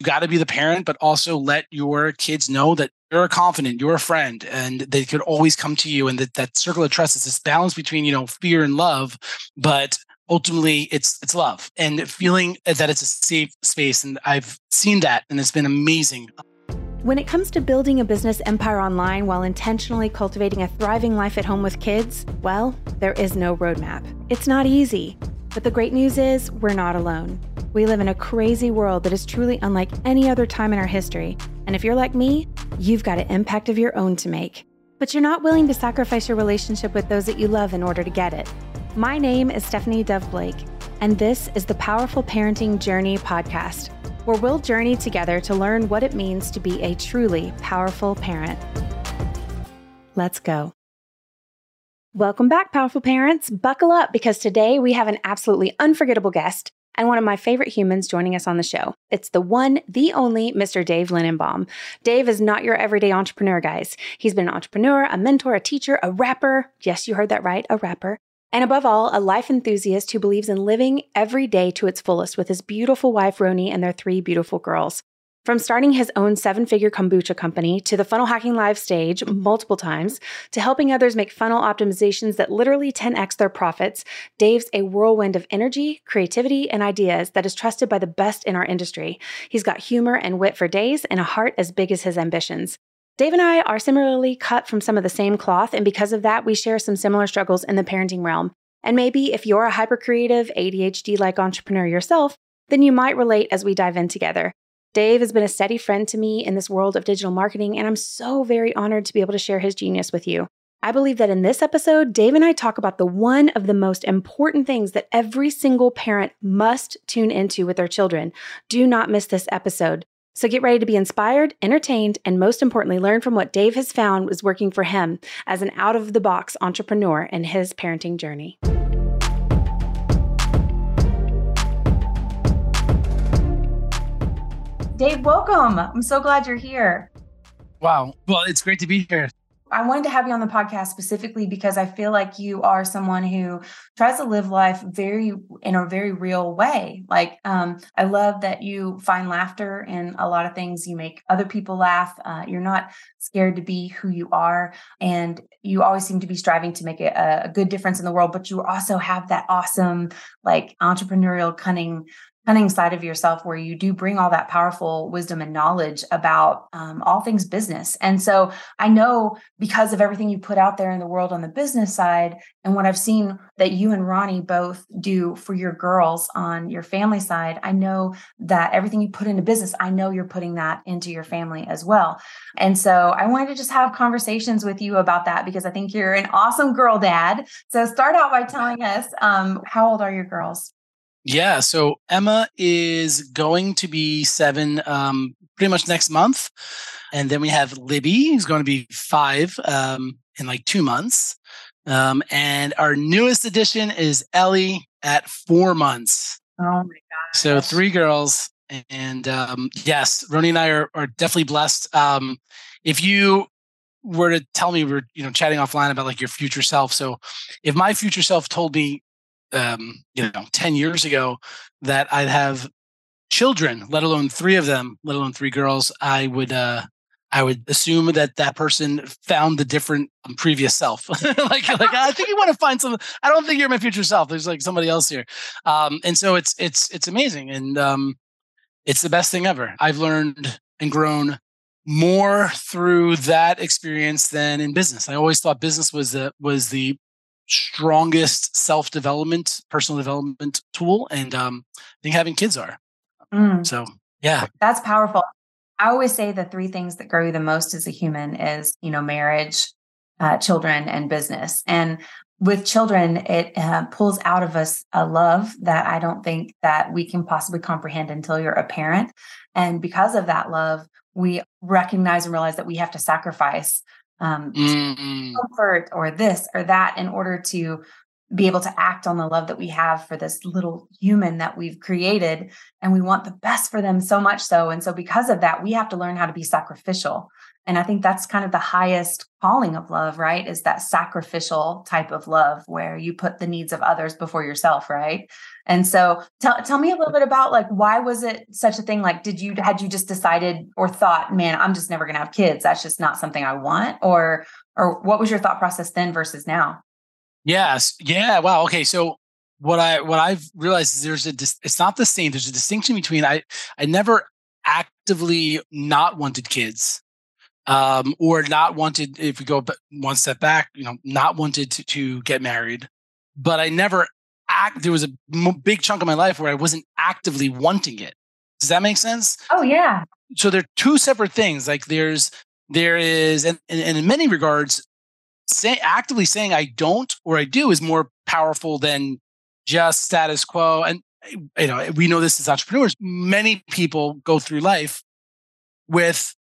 you got to be the parent, but also let your kids know that you're a confident, you're a friend, and they could always come to you. And that that circle of trust is this balance between you know fear and love, but ultimately it's it's love and feeling that it's a safe space. And I've seen that, and it's been amazing. When it comes to building a business empire online while intentionally cultivating a thriving life at home with kids, well, there is no roadmap. It's not easy. But the great news is, we're not alone. We live in a crazy world that is truly unlike any other time in our history. And if you're like me, you've got an impact of your own to make. But you're not willing to sacrifice your relationship with those that you love in order to get it. My name is Stephanie Dove Blake, and this is the Powerful Parenting Journey podcast where we'll journey together to learn what it means to be a truly powerful parent. Let's go. Welcome back, powerful parents. Buckle up because today we have an absolutely unforgettable guest and one of my favorite humans joining us on the show. It's the one, the only Mr. Dave Lindenbaum. Dave is not your everyday entrepreneur, guys. He's been an entrepreneur, a mentor, a teacher, a rapper. Yes, you heard that right, a rapper. And above all, a life enthusiast who believes in living every day to its fullest with his beautiful wife, Roni, and their three beautiful girls. From starting his own seven figure kombucha company to the funnel hacking live stage multiple times to helping others make funnel optimizations that literally 10x their profits, Dave's a whirlwind of energy, creativity, and ideas that is trusted by the best in our industry. He's got humor and wit for days and a heart as big as his ambitions. Dave and I are similarly cut from some of the same cloth, and because of that, we share some similar struggles in the parenting realm. And maybe if you're a hyper creative, ADHD like entrepreneur yourself, then you might relate as we dive in together. Dave has been a steady friend to me in this world of digital marketing, and I'm so very honored to be able to share his genius with you. I believe that in this episode, Dave and I talk about the one of the most important things that every single parent must tune into with their children. Do not miss this episode. So get ready to be inspired, entertained, and most importantly, learn from what Dave has found was working for him as an out of the box entrepreneur in his parenting journey. Dave, welcome. I'm so glad you're here. Wow. Well, it's great to be here. I wanted to have you on the podcast specifically because I feel like you are someone who tries to live life very in a very real way. Like um, I love that you find laughter in a lot of things. You make other people laugh. Uh, you're not scared to be who you are, and you always seem to be striving to make a, a good difference in the world. But you also have that awesome, like entrepreneurial, cunning cunning side of yourself where you do bring all that powerful wisdom and knowledge about um, all things business. And so I know because of everything you put out there in the world on the business side and what I've seen that you and Roni both do for your girls on your family side, I know that everything you put into business, I know you're putting that into your family as well. And so I wanted to just have conversations with you about that because I think you're an awesome girl dad. So start out by telling us um, how old are your girls? Yeah. So Emma is going to be seven um, pretty much next month. And then we have Libby, who's going to be five um, in like two months. Um, and our newest addition is Ellie at four months. Oh my God. So three girls. And um, yes, Roni and I are, are definitely blessed. Um, if you were to tell me we're you know chatting offline about like your future self so if my future self told me um, you know, 10 years ago that I'd have children, let alone three of them, let alone three girls, I would, uh, I would assume that that person found the different um, previous self. like, like I think you want to find some. I don't think you're my future self. There's like somebody else here, um, and so it's it's it's amazing, and um, it's the best thing ever. I've learned and grown more through that experience than in business. I always thought business was the was the strongest self development, personal development tool, and um, I think having kids are. Mm. So yeah, that's powerful. I always say the three things that grow you the most as a human is you know marriage, uh, children, and business. And with children, it uh, pulls out of us a love that I don't think that we can possibly comprehend until you're a parent. And because of that love, we recognize and realize that we have to sacrifice um, mm-hmm. comfort or this or that in order to be able to act on the love that we have for this little human that we've created and we want the best for them so much so and so because of that we have to learn how to be sacrificial and i think that's kind of the highest calling of love right is that sacrificial type of love where you put the needs of others before yourself right and so tell, tell me a little bit about like why was it such a thing like did you had you just decided or thought man i'm just never going to have kids that's just not something i want or or what was your thought process then versus now Yes. Yeah. Wow. Okay. So what I what I've realized is there's a dis- it's not the same. There's a distinction between I I never actively not wanted kids, um, or not wanted if we go one step back, you know, not wanted to, to get married, but I never act. There was a big chunk of my life where I wasn't actively wanting it. Does that make sense? Oh yeah. So they're two separate things. Like there's there is, and, and in many regards, say, actively saying I don't or I do is more powerful than just status quo. And you know, we know this as entrepreneurs. Many people go through life with,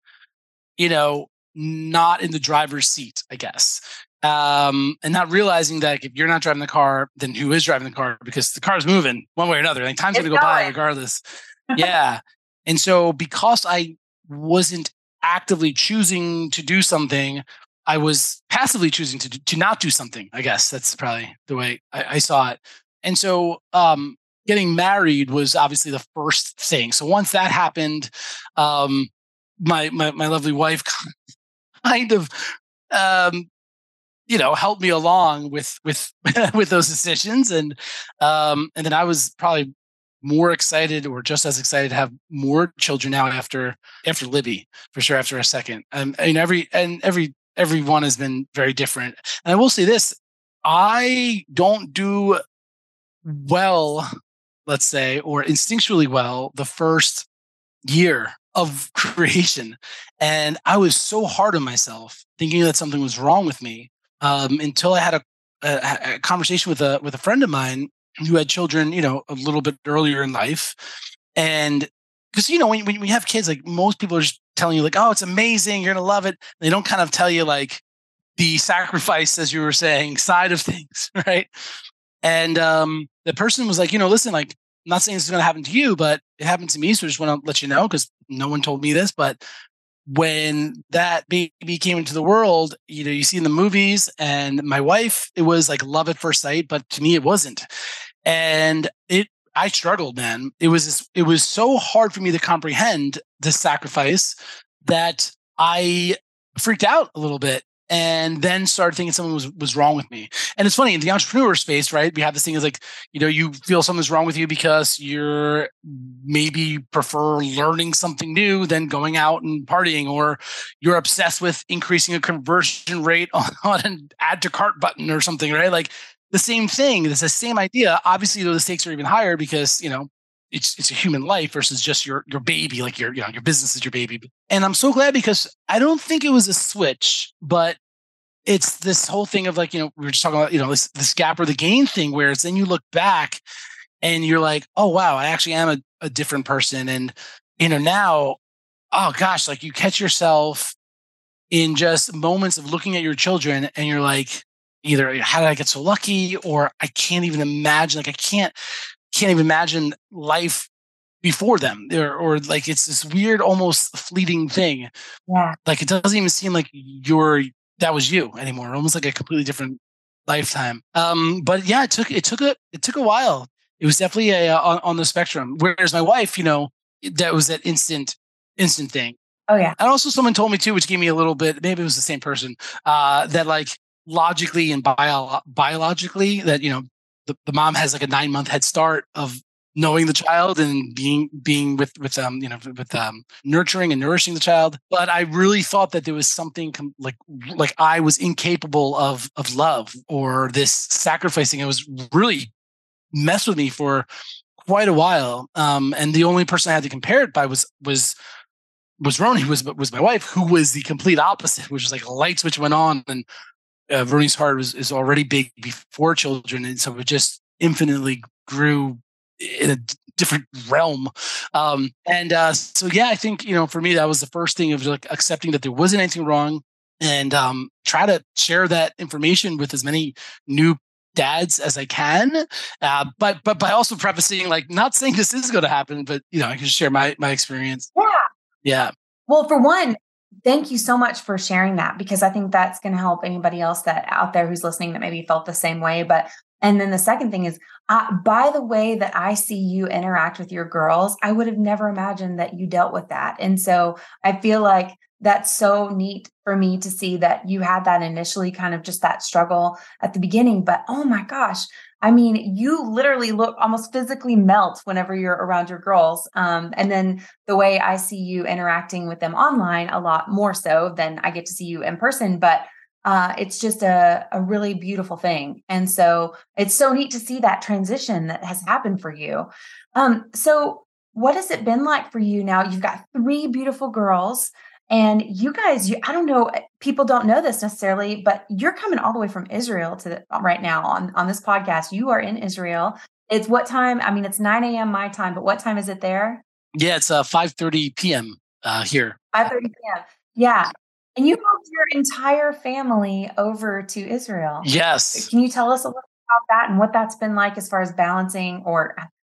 you know, not in the driver's seat, I guess. Um, and not realizing that if you're not driving the car, then who is driving the car? Because the car's moving one way or another. Like time's gonna go by regardless. yeah. And so because I wasn't actively choosing to do something, I was passively choosing to to not do something. I guess that's probably the way I, I saw it. And so, um, getting married was obviously the first thing. So once that happened, um, my, my my lovely wife kind of, um, you know, helped me along with with with those decisions, and um, and then I was probably more excited or just as excited to have more children now after after Libby for sure after a second. Um, and every and every everyone has been very different. And I will say this I don't do well, let's say, or instinctually well the first year of creation. And I was so hard on myself, thinking that something was wrong with me, um, until I had a, a, a conversation with a with a friend of mine who had children, you know, a little bit earlier in life, and because you know when, when we have kids like most people are just telling you like oh it's amazing you're gonna love it. They don't kind of tell you like the sacrifice as you were saying side of things right? And um the person was like you know listen like I'm not saying this is going to happen to you but it happened to me so I just want to let you know because no one told me this but when that baby came into the world you know you see in the movies and my wife it was like love at first sight but to me it wasn't and it I struggled, man. It was it was so hard for me to comprehend the sacrifice that I freaked out a little bit and then started thinking something was was wrong with me. And it's funny in the entrepreneur space, right? We have this thing is like, you know, you feel something's wrong with you because you're maybe prefer learning something new than going out and partying, or you're obsessed with increasing a conversion rate on, on an add to cart button or something, right? Like the same thing. It's the same idea. Obviously, though the stakes are even higher because you know it's it's a human life versus just your your baby, like your you know your business is your baby. And I'm so glad because I don't think it was a switch, but it's this whole thing of like you know we were just talking about you know this this gap or the gain thing where it's then you look back and you're like oh wow I actually am a, a different person and you know now oh gosh like you catch yourself in just moments of looking at your children and you're like either how did I get so lucky or I can't even imagine like I can't can't even imagine life before them. Or, or like it's this weird almost fleeting thing. Yeah. Like it doesn't even seem like you're that was you anymore. Almost like a completely different lifetime. Um but yeah it took it took a it took a while. It was definitely a uh, on, on the spectrum. Whereas my wife you know that was that instant instant thing. Oh yeah. And also someone told me too which gave me a little bit maybe it was the same person uh that like logically and bio- biologically that you know the, the mom has like a nine month head start of knowing the child and being being with with um you know with um nurturing and nourishing the child. But i really thought that there was something com- like like i was incapable of of love or this sacrificing. It was really messed with me for quite a while. Um and the only person i had to compare it by was was was Roni was was my wife who was the complete opposite which was like a light switch went on and uh, Roni's heart was, is already big before children, and so it just infinitely grew in a different realm. Um, and uh, so, yeah, I think you know, for me, that was the first thing of like accepting that there wasn't anything wrong, and um, try to share that information with as many new dads as I can. Uh, but but by also prefacing like not saying this is going to happen, but you know I can share my my experience. Yeah. Yeah. Well, for one, thank you so much for sharing that because I think that's going to help anybody else that out there who's listening that maybe felt the same way. But and then the second thing is, uh, by the way that I see you interact with your girls, I would have never imagined that you dealt with that. And so I feel like that's so neat for me to see that you had that initially kind of just that struggle at the beginning. But oh my gosh, I mean, you literally look almost physically melt whenever you're around your girls. Um, and then the way I see you interacting with them online a lot more so than I get to see you in person. But uh, it's just a, a really beautiful thing. And so it's so neat to see that transition that has happened for you. Um, so, what has it been like for you now? You've got three beautiful girls. And you guys, you, I don't know, eh, people don't know this necessarily, but you're coming all the way from Israel to the, uh, right now on, on this podcast. You are in Israel. It's what time? I mean, it's 9 a.m. my time, but what time is it there? Yeah, it's uh, 5 30 p.m. Uh, here. 5 30 p.m. Yeah. And you moved your entire family over to Israel. Yes. Can you tell us a little about that and what that's been like as far as balancing or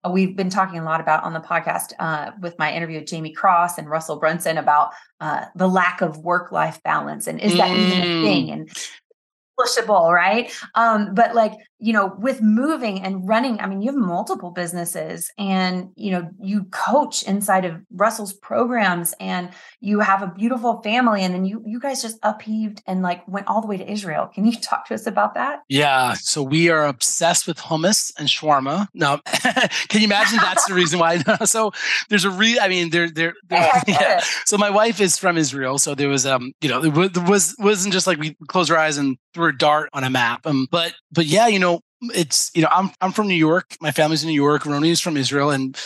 we've been talking a lot about on the podcast uh, with my interview with Jamie Cross and Russell Brunson about uh, the lack of work life balance and is that mm. even a mm. thing? And pushable, right? Um, but like, you know, with moving and running, I mean, you have multiple businesses and, you know, you coach inside of Russell's programs and you have a beautiful family. And then you, you guys just upheaved and like went all the way to Israel. Can you talk to us about that? Yeah. So we are obsessed with hummus and shawarma. No, can you imagine that's the reason why? so there's a re, I mean, there, there, yeah, yeah. So my wife is from Israel. So there was, um, you know, it was, wasn't just like we close our eyes and threw a dart on a map. Um, but, but yeah, you know, it's you know I'm I'm from New York. My family's in New York. Roni is from Israel, and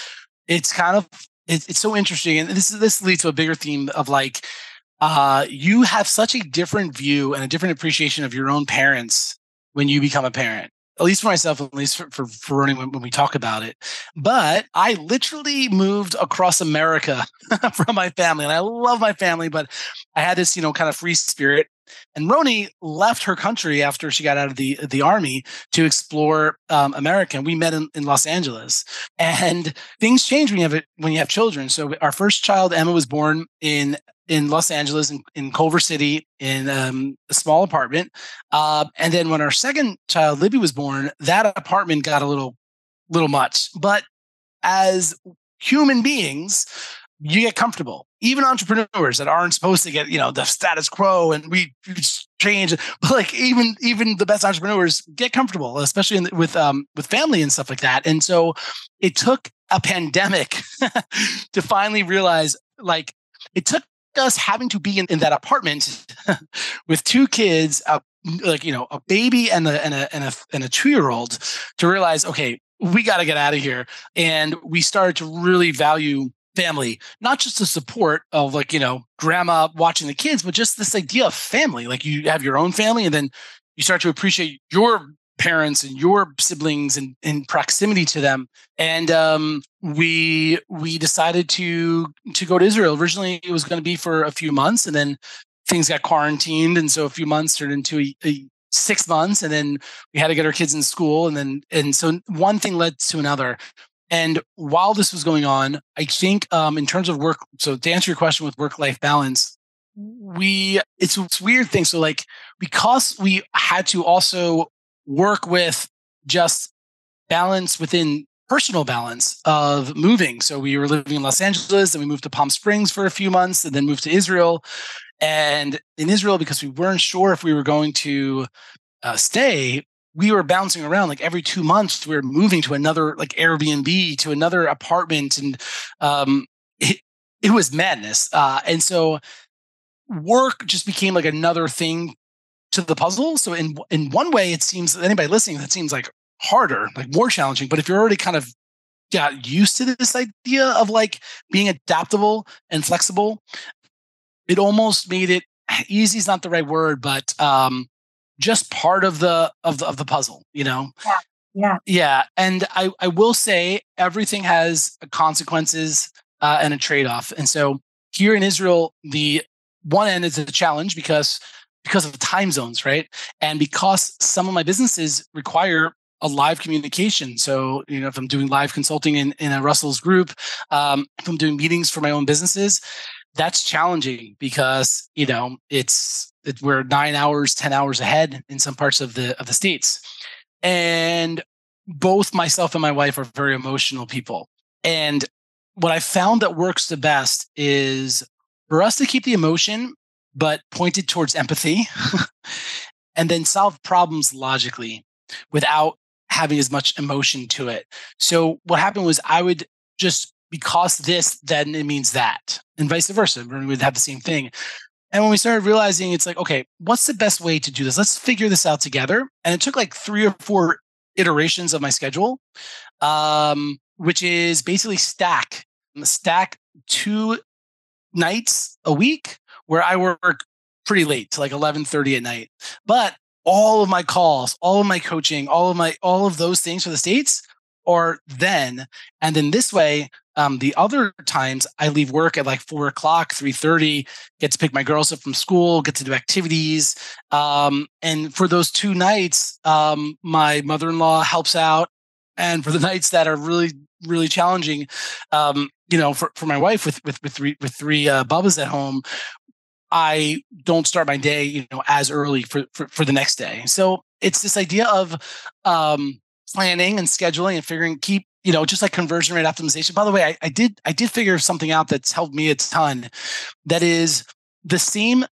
it's kind of it's, it's so interesting. And this is this leads to a bigger theme of like uh, you have such a different view and a different appreciation of your own parents when you become a parent. At least for myself, at least for, for, for Roni when, when we talk about it. But I literally moved across America from my family. And I love my family, but I had this, you know, kind of free spirit and Roni left her country after she got out of the the army to explore um, America. And we met in, in Los Angeles, and things change when you have when you have children. So our first child, Emma, was born in in Los Angeles, in, in Culver City, in um, a small apartment. Uh, and then when our second child, Libby, was born, that apartment got a little little much. But as human beings, you get comfortable. Even entrepreneurs that aren't supposed to get, you know, the status quo and we change, but like even even the best entrepreneurs get comfortable, especially the, with um with family and stuff like that. And so it took a pandemic to finally realize, like, it took us having to be in, in that apartment with two kids, a, like you know, a baby and a and a and a, and a two year old, to realize, okay, we got to get out of here. And we started to really value family, not just the support of like, you know, grandma watching the kids, but just this idea of family. Like you have your own family and then you start to appreciate your parents and your siblings and in proximity to them. And um, we we decided to to go to Israel. Originally it was going to be for a few months and then things got quarantined. And so a few months turned into a, a six months and then we had to get our kids in school and then and so one thing led to another and while this was going on, I think um, in terms of work, so to answer your question with work life balance, we it's a weird thing. So like because we had to also work with just balance within personal balance of moving. So we were living in Los Angeles, and we moved to Palm Springs for a few months, and then moved to Israel. And in Israel, because we weren't sure if we were going to uh, stay, we were bouncing around like every two months we were moving to another like airbnb to another apartment and um it, it was madness. Uh and so work just became like another thing to the puzzle. So in in one way it seems anybody listening that seems like harder like more challenging. But if you're already kind of got used to this idea of like being adaptable and flexible it almost made it easy is not the right word but um just part of the of the of the puzzle you know yeah yeah yeah and i i will say everything has consequences uh, and a trade-off and so here in israel the one end is a challenge because because of the time zones, right? And because some of my businesses require a live communication. So, you know, if I'm doing live consulting in, in a Russell's group, um, if I'm doing meetings for my own businesses, that's challenging because, you know, it's, it, we're nine hours, 10 hours ahead in some parts of the, of the States. And both myself and my wife are very emotional people. And what I found that works the best is for us to keep the emotion, but pointed towards empathy and then solve problems logically without having as much emotion to it. So what happened was I would just because this, then it means that, and vice versa. We would have the same thing. And when we started realizing it's like, okay, what's the best way to do this? Let's figure this out together. And it took like three or four iterations of my schedule, um, which is basically stack, stack two nights a week where I work pretty late to like 11:30 at night. But all of my calls, all of my coaching, all of my all of those things for the states are then. And then this way, um, the other times I leave work at like four o'clock, three thirty, get to pick my girls up from school, get to do activities. Um, and for those two nights, um, my mother in law helps out. And for the nights that are really really challenging, um, you know, for, for my wife with with with three with three uh, bubbas at home, I don't start my day, you know, as early for, for, for the next day. So it's this idea of um, planning and scheduling and figuring, keep, you know, just like conversion rate optimization. By the way, I, I did I did figure something out that's helped me a ton. That is the same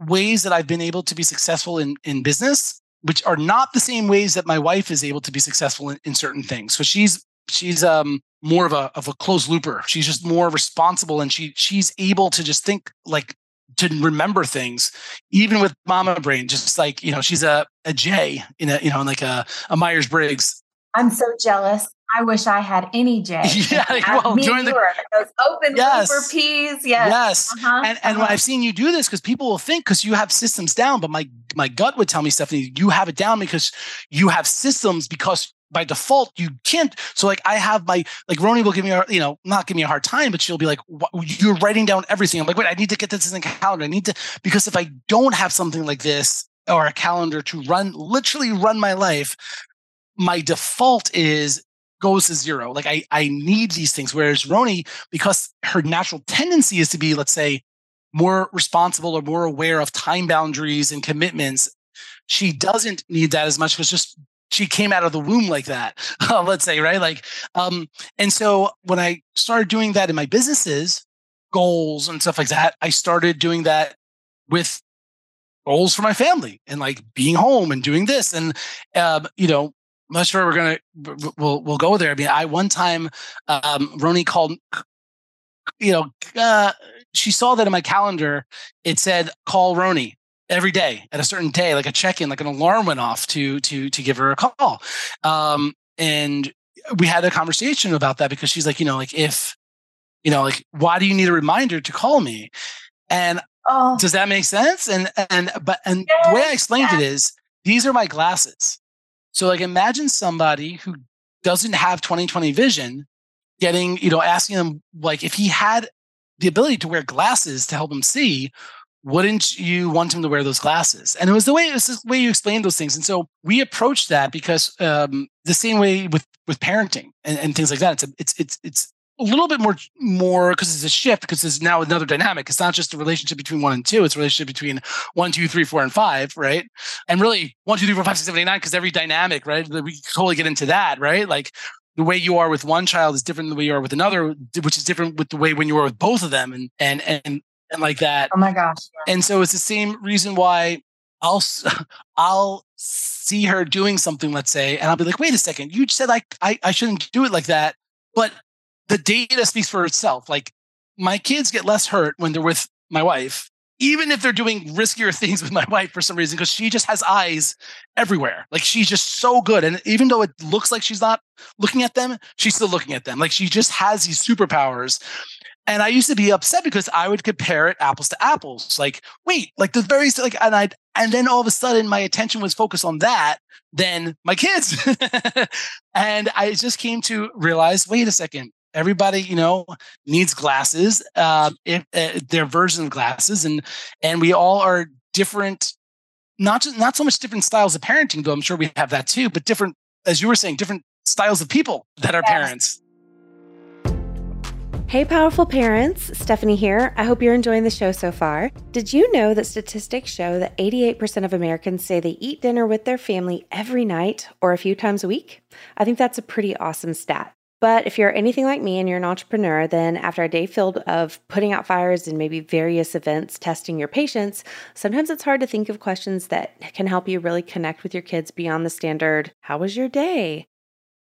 ways that I've been able to be successful in in business, which are not the same ways that my wife is able to be successful in, in certain things. So she's she's um more of a of a closed looper. She's just more responsible and she she's able to just think like to remember things, even with mama brain, just like, you know, she's a, a J in a, you know, in like a, a Myers Briggs. I'm so jealous. I wish I had any J. Yeah, well, join the those open yes, for peas. Yes, yes. Uh-huh, and and uh-huh. I've seen you do this because people will think because you have systems down, but my my gut would tell me, Stephanie, you have it down because you have systems because by default you can't so like i have my like roni will give me a you know not give me a hard time but she'll be like you're writing down everything i'm like wait i need to get this in the calendar i need to because if i don't have something like this or a calendar to run literally run my life my default is goes to zero. Like i i need these things. Whereas roni because her natural tendency is to be let's say more responsible or more aware of time boundaries and commitments she doesn't need that as much because just she came out of the womb like that let's say right? Like um and so when i started doing that in my businesses goals and stuff like that i started doing that with goals for my family and like being home and doing this and um you know Not sure we're gonna we'll we'll go there. I mean, I one time um, Roni called, you know, uh, she saw that in my calendar. It said call Roni, every day at a certain day, like a check-in, like an alarm went off to to to give her a call. Um, and we had a conversation about that because she's like, you know, like if, you know, like why do you need a reminder to call me? And oh. does that make sense? And and but and yes, the way I explained yes. it is these are my glasses. So like imagine somebody who doesn't have 2020 vision getting, you know, asking them like if he had the ability to wear glasses to help him see, wouldn't you want him to wear those glasses? And it was the way it was the way you explained those things. And so we approached that because um, the same way with with parenting and, and things like that. It's a, it's it's it's a little bit more more because it's a shift because there's now another dynamic. It's not just a relationship between one and two; it's a relationship between one, two, three, four, and five, right? And really one, two, three, four, five, six, seven, eight, nine, because every dynamic, right? We totally get into that, right? Like the way you are with one child is different than the way you are with another, which is different with the way when you are with both of them, and and and and like that. Oh my gosh. And so it's the same reason why I'll I'll see her doing something, let's say, and I'll be like, wait a second, you said like I, I shouldn't do it like that. But the data speaks for itself. Like my kids get less hurt when they're with my wife, even if they're doing riskier things with my wife for some reason, because she just has eyes everywhere. Like she's just so good. And even though it looks like she's not looking at them, she's still looking at them. Like she just has these superpowers. And I used to be upset because I would compare it apples to apples. Like, wait, like the very like, and I and then all of a sudden my attention was focused on that than my kids, and I just came to realize, wait a second, everybody you know needs glasses, uh, if, uh, their version of glasses, and and we all are different not just not so much different styles of parenting, though I'm sure we have that too, but different, as you were saying, different styles of people that are yes. parents. Hey, powerful parents, Stephanie here. I hope you're enjoying the show so far. Did you know that statistics show that 88% of Americans say they eat dinner with their family every night or a few times a week? I think that's a pretty awesome stat. But if you're anything like me and you're an entrepreneur, then after a day filled of putting out fires and maybe various events testing your patience, sometimes it's hard to think of questions that can help you really connect with your kids beyond the standard, How was your day?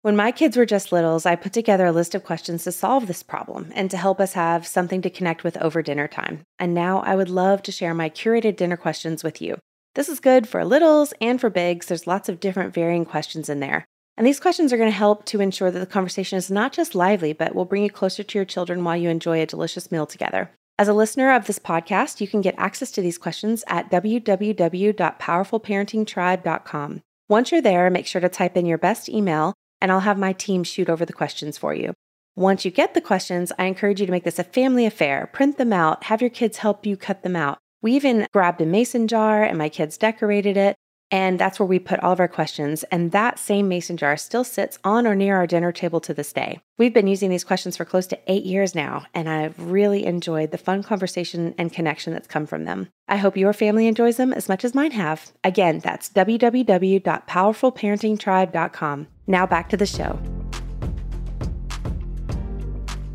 When my kids were just littles, I put together a list of questions to solve this problem and to help us have something to connect with over dinner time. And now I would love to share my curated dinner questions with you. This is good for littles and for bigs. There's lots of different varying questions in there. And these questions are going to help to ensure that the conversation is not just lively, but will bring you closer to your children while you enjoy a delicious meal together. As a listener of this podcast, you can get access to these questions at www.powerfulparentingtribe.com. Once you're there, make sure to type in your best email and I'll have my team shoot over the questions for you. Once you get the questions, I encourage you to make this a family affair. Print them out, have your kids help you cut them out. We even grabbed a mason jar and my kids decorated it. And that's where we put all of our questions. And that same mason jar still sits on or near our dinner table to this day. We've been using these questions for close to eight years now, and I've really enjoyed the fun conversation and connection that's come from them. I hope your family enjoys them as much as mine have. Again, that's www.powerfulparentingtribe.com. Now back to the show.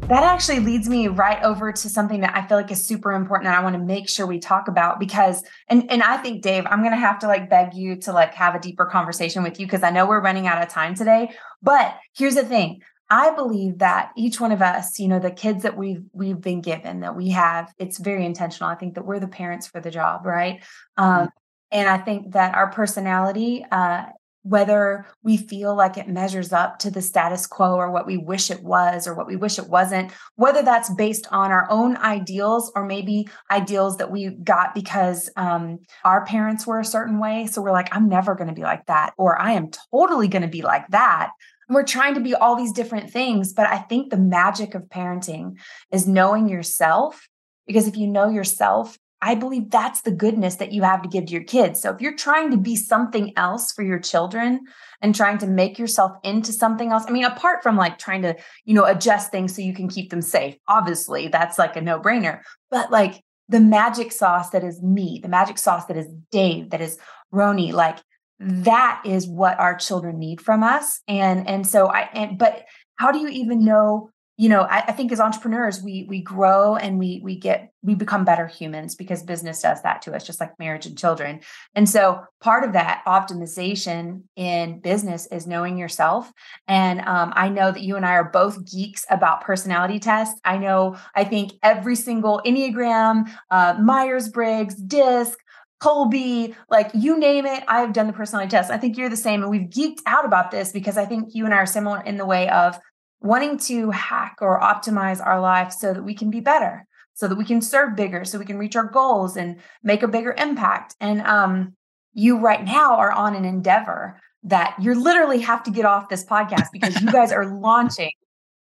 That actually leads me right over to something that I feel like is super important that I want to make sure we talk about because and and I think Dave, I'm going to have to like beg you to like have a deeper conversation with you because I know we're running out of time today. But here's the thing. I believe that each one of us, you know, the kids that we've we've been given that we have, it's very intentional. I think that we're the parents for the job, right? Um, mm-hmm. and I think that our personality uh, whether we feel like it measures up to the status quo or what we wish it was or what we wish it wasn't, whether that's based on our own ideals or maybe ideals that we got because um, our parents were a certain way. So we're like, I'm never going to be like that, or I am totally going to be like that. And we're trying to be all these different things. But I think the magic of parenting is knowing yourself. Because if you know yourself, I believe that's the goodness that you have to give to your kids. So if you're trying to be something else for your children and trying to make yourself into something else, I mean, apart from like trying to, you know, adjust things so you can keep them safe, obviously that's like a no brainer. But like the magic sauce that is me, the magic sauce that is Dave, that is Roni, like that is what our children need from us. And and so I and but how do you even know you know I, I, think as entrepreneurs we we grow and we we get we become better humans because business does that to us just like marriage and children and so part of that optimization in business is knowing yourself and um, i know that you and i are both geeks about personality tests i know i think every single enneagram uh, myers-briggs disc Kolbe, like you name it, I've done the personality test. I think you're the same. And we've geeked out about this because I think you and I are similar in the way of wanting to hack or optimize our life so that we can be better, so that we can serve bigger, so we can reach our goals and make a bigger impact. And um, you right now are on an endeavor that you literally have to get off this podcast because you guys are launching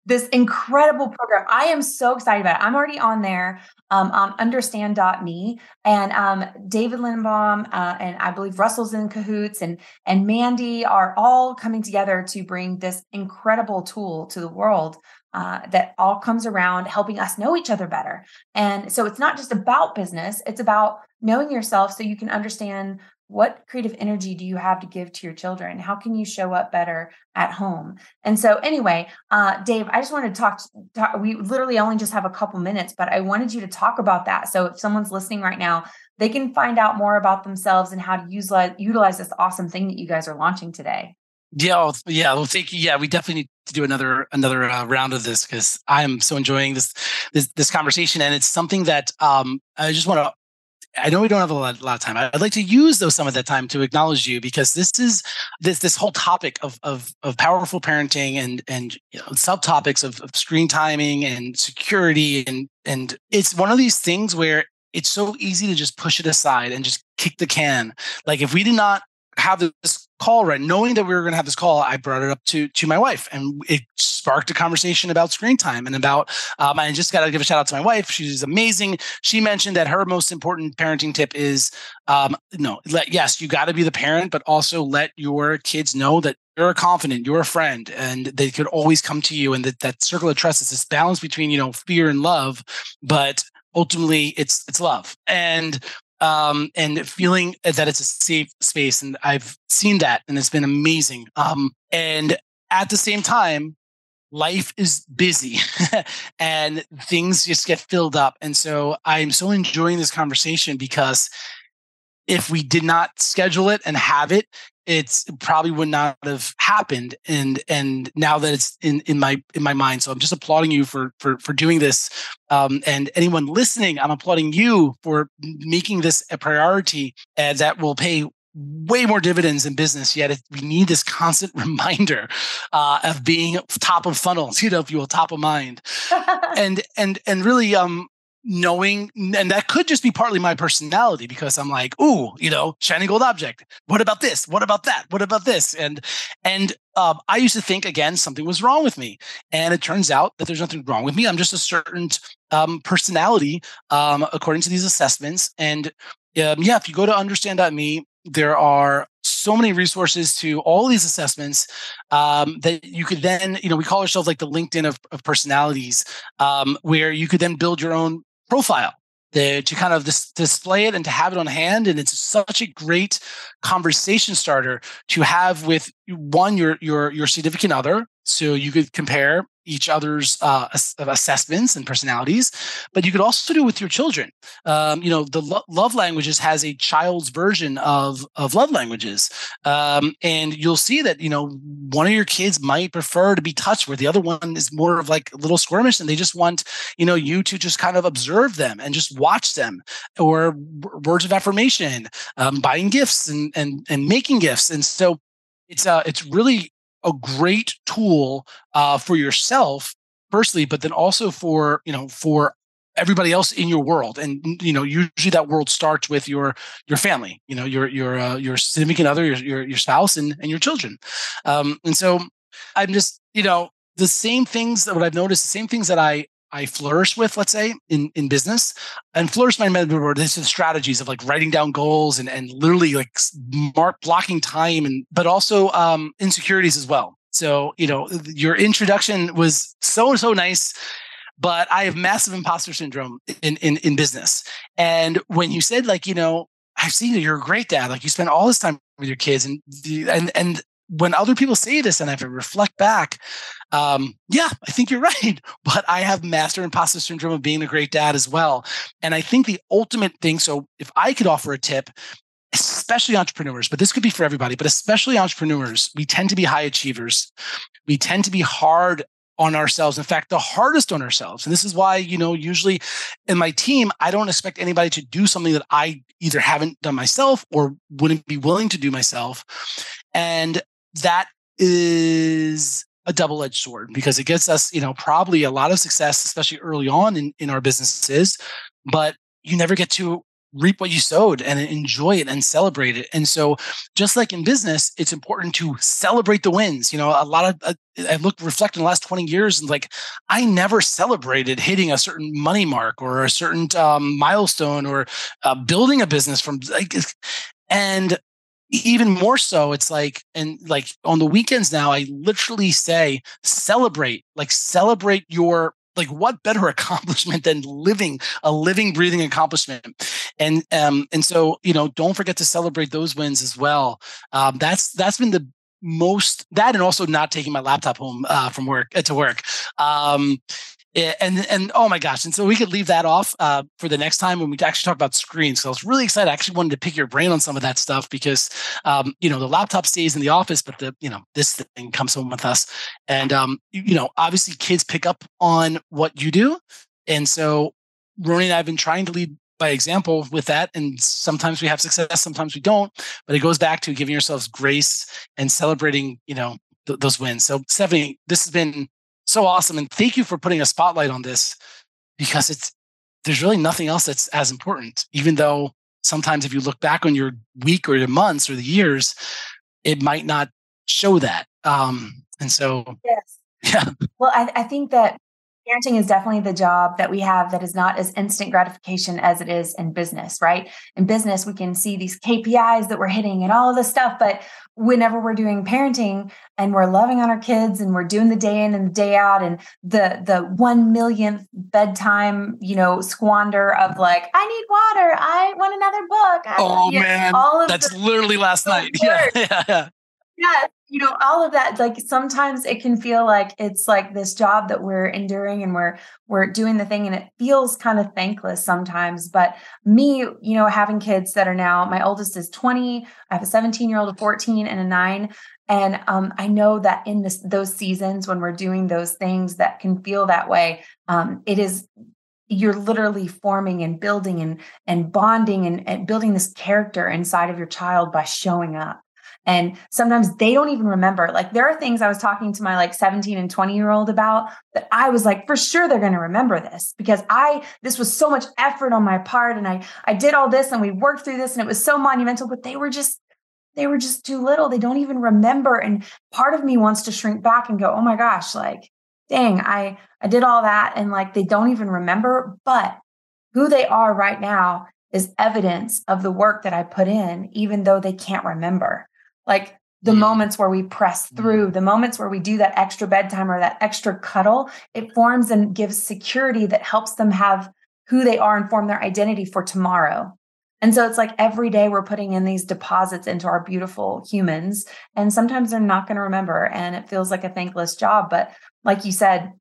this incredible program. I am so excited about it. I'm already on there um, on understand.me. And um, David Lindenbaum uh, and I believe Russell's in cahoots and, and Mandy are all coming together to bring this incredible tool to the world uh, that all comes around helping us know each other better. And so it's not just about business, it's about knowing yourself so you can understand what creative energy do you have to give to your children? How can you show up better at home? And so anyway uh, dave i just wanted to talk, talk, we literally only just have a couple minutes but i wanted you to talk about that. So if someone's listening right now they can find out more about themselves and how to use utilize this awesome thing that you guys are launching today. Yeah yeah well thank you. Yeah we definitely need to do another another uh, round of this because i am so enjoying this this this conversation and it's something that um i just want to I know we don't have a lot, a lot, of time. I'd like to use though some of that time to acknowledge you because this is this this whole topic of of, of powerful parenting and and you know, subtopics of, of screen timing and security and and it's one of these things where it's so easy to just push it aside and just kick the can. Like if we did not have this call right? Knowing that we were going to have this call i brought it up to to my wife and it sparked a conversation about screen time and about um, i just got to give a shout out to my wife she's amazing. She mentioned that her most important parenting tip is um, no let, yes you got to be the parent but also let your kids know that you're a confident you're a friend and they could always come to you and that, that circle of trust is this balance between you know fear and love but ultimately it's it's love. And um, and feeling that it's a safe space. And I've seen that and it's been amazing. Um, and at the same time, life is busy and things just get filled up. And so I'm so enjoying this conversation because if we did not schedule it and have it, it's it probably would not have happened. And and now that it's in in my in my mind, so I'm just applauding you for for for doing this. Um, and anyone listening, I'm applauding you for making this a priority, and that will pay way more dividends in business yet we need this constant reminder uh, of being top of funnels you know if you will top of mind and and and really um knowing and that could just be partly my personality because i'm like ooh you know shiny gold object. What about this? What about that? What about this? And and um, i used to think again something was wrong with me. And it turns out that there's nothing wrong with me. I'm just a certain um, personality um, according to these assessments. And um, yeah if you go to understand.me there are so many resources to all these assessments um, that you could then, you know, we call ourselves like the LinkedIn of, of personalities, um, where you could then build your own profile to, to kind of dis- display it and to have it on hand. And it's such a great conversation starter to have with one, your, your, your significant other. So you could compare each other's uh, assessments and personalities, but you could also do it with your children. Um, you know, the lo- love languages has a child's version of of love languages, um, and you'll see that you know one of your kids might prefer to be touched, where the other one is more of like a little squirmish, and they just want you know you to just kind of observe them and just watch them, or w- words of affirmation, um, buying gifts and and and making gifts, and so it's uh it's really a great tool uh, for yourself firstly but then also for you know for everybody else in your world and you know usually that world starts with your your family you know your your uh, your significant other your, your your spouse and and your children. Um and so i'm just you know the same things that what i've noticed the same things that i I flourish with, let's say, in, in business. And flourish my mentor, this is strategies of like writing down goals and, and literally like mark blocking time and but also um insecurities as well. So, you know, your introduction was so, so nice. But I have massive imposter syndrome in, in, in business. And when you said, like, you know, I've seen that you're a great dad, like you spend all this time with your kids and and and when other people say this and I reflect back, um, yeah, I think you're right. But I have master imposter syndrome of being a great dad as well. And I think the ultimate thing, so if I could offer a tip, especially entrepreneurs, but this could be for everybody, but especially entrepreneurs, we tend to be high achievers. We tend to be hard on ourselves. In fact, the hardest on ourselves. And this is why, you know, usually in my team, I don't expect anybody to do something that I either haven't done myself or wouldn't be willing to do myself. And that is a double-edged sword because it gets us, you know, probably a lot of success, especially early on in, in our businesses, but you never get to reap what you sowed and enjoy it and celebrate it. And so, just like in business, it's important to celebrate the wins. You know, a lot of uh, I look reflect in the last 20 years and like I never celebrated hitting a certain money mark or a certain um, milestone or uh, building a business from like, and even more so it's like and like on the weekends now i literally say celebrate like celebrate your like what better accomplishment than living a living breathing accomplishment? And um and so you know don't forget to celebrate those wins as well. Um that's that's been the most that and also not taking my laptop home uh, from work uh, to work. Um and and oh my gosh and so we could leave that off uh, for the next time when we actually talk about screens so i was really excited i actually wanted to pick your brain on some of that stuff because um, you know the laptop stays in the office but the you know this thing comes home with us. And um, you know obviously kids pick up on what you do. And so Roni and i've been trying to lead by example with that and sometimes we have success sometimes we don't but it goes back to giving yourselves grace and celebrating you know th- those wins. So stephanie this has been so awesome. And thank you for putting a spotlight on this because it's there's really nothing else that's as important, even though sometimes if you look back on your week or your months or the years, it might not show that. Um, and so, yes. yeah. Well, I, I think that parenting is definitely the job that we have that is not as instant gratification as it is in business, right? In business, we can see these KPIs that we're hitting and all of this stuff. But whenever we're doing parenting and we're loving on our kids and we're doing the day in and the day out and the the one millionth bedtime, you know, squander of like, I need water, I want another book. I, oh man, all of that's literally last night. Yeah, yeah, yeah. Yeah, you know all of that like sometimes it can feel like it's like this job that we're enduring and we're we're doing the thing and it feels kind of thankless sometimes. But me you know having kids that are now my oldest is 20 i have a 17 year old a 14 and a 9 and um, i know that in this those seasons when we're doing those things that can feel that way um, it is you're literally forming and building and and bonding and, and building this character inside of your child by showing up and sometimes they don't even remember. Like there are things I was talking to my like 17 and 20 year old about that I was like, for sure they're going to remember this because I, this was so much effort on my part. And I, I did all this and we worked through this and it was so monumental, but they were just, they were just too little. They don't even remember. And part of me wants to shrink back and go, oh my gosh, like, dang, I, I did all that. And like, they don't even remember, but who they are right now is evidence of the work that I put in, even though they can't remember like the mm. moments where we press through, mm. the moments where we do that extra bedtime or that extra cuddle, it forms and gives security that helps them have who they are and form their identity for tomorrow. And so it's like every day we're putting in these deposits into our beautiful humans. And sometimes they're not going to remember. And it feels like a thankless job. But like you said,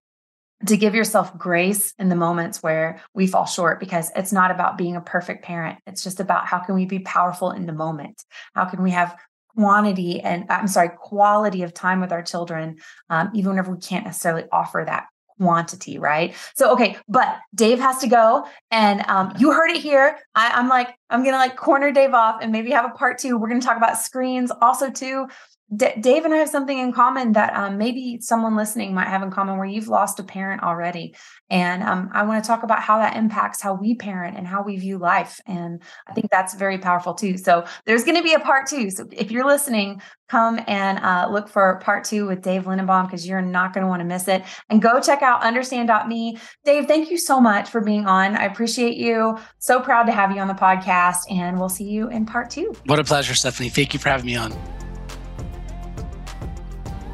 to give yourself grace in the moments where we fall short because it's not about being a perfect parent. It's just about how can we be powerful in the moment? How can we have quantity and I'm sorry, quality of time with our children, um, even whenever we can't necessarily offer that quantity, right? So, okay, but Dave has to go, and um, you heard it here. I, am like, I'm gonna like corner Dave off, and maybe have a part two. We're gonna talk about screens, also too. D- Dave and I have something in common that um, maybe someone listening might have in common, where you've lost a parent already, and um, I want to talk about how that impacts how we parent and how we view life. And I think that's very powerful too. So there's going to be a part two. So if you're listening, come and uh, look for part two with Dave Lindenbaum because you're not going to want to miss it. And go check out understand.me. Dave, thank you so much for being on. I appreciate you. So proud to have you on the podcast. And we'll see you in part two. What a pleasure, Stephanie. Thank you for having me on.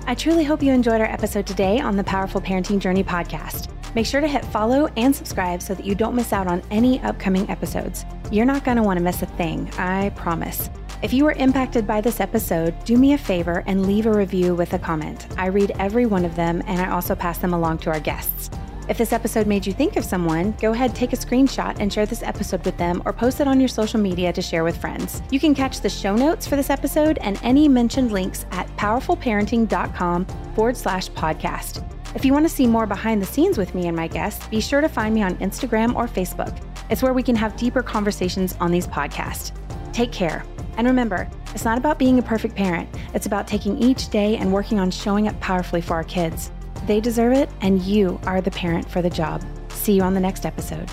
I truly hope you enjoyed our episode today on the Powerful Parenting Journey podcast. Make sure to hit follow and subscribe so that you don't miss out on any upcoming episodes. You're not going to want to miss a thing, I promise. If you were impacted by this episode, do me a favor and leave a review with a comment. I read every one of them and I also pass them along to our guests. If this episode made you think of someone, go ahead, take a screenshot and share this episode with them or post it on your social media to share with friends. You can catch the show notes for this episode and any mentioned links at powerfulparenting.com forward slash podcast. If you want to see more behind the scenes with me and my guests, be sure to find me on Instagram or Facebook. It's where we can have deeper conversations on these podcasts. Take care. And remember, it's not about being a perfect parent, it's about taking each day and working on showing up powerfully for our kids. They deserve it, and you are the parent for the job. See you on the next episode.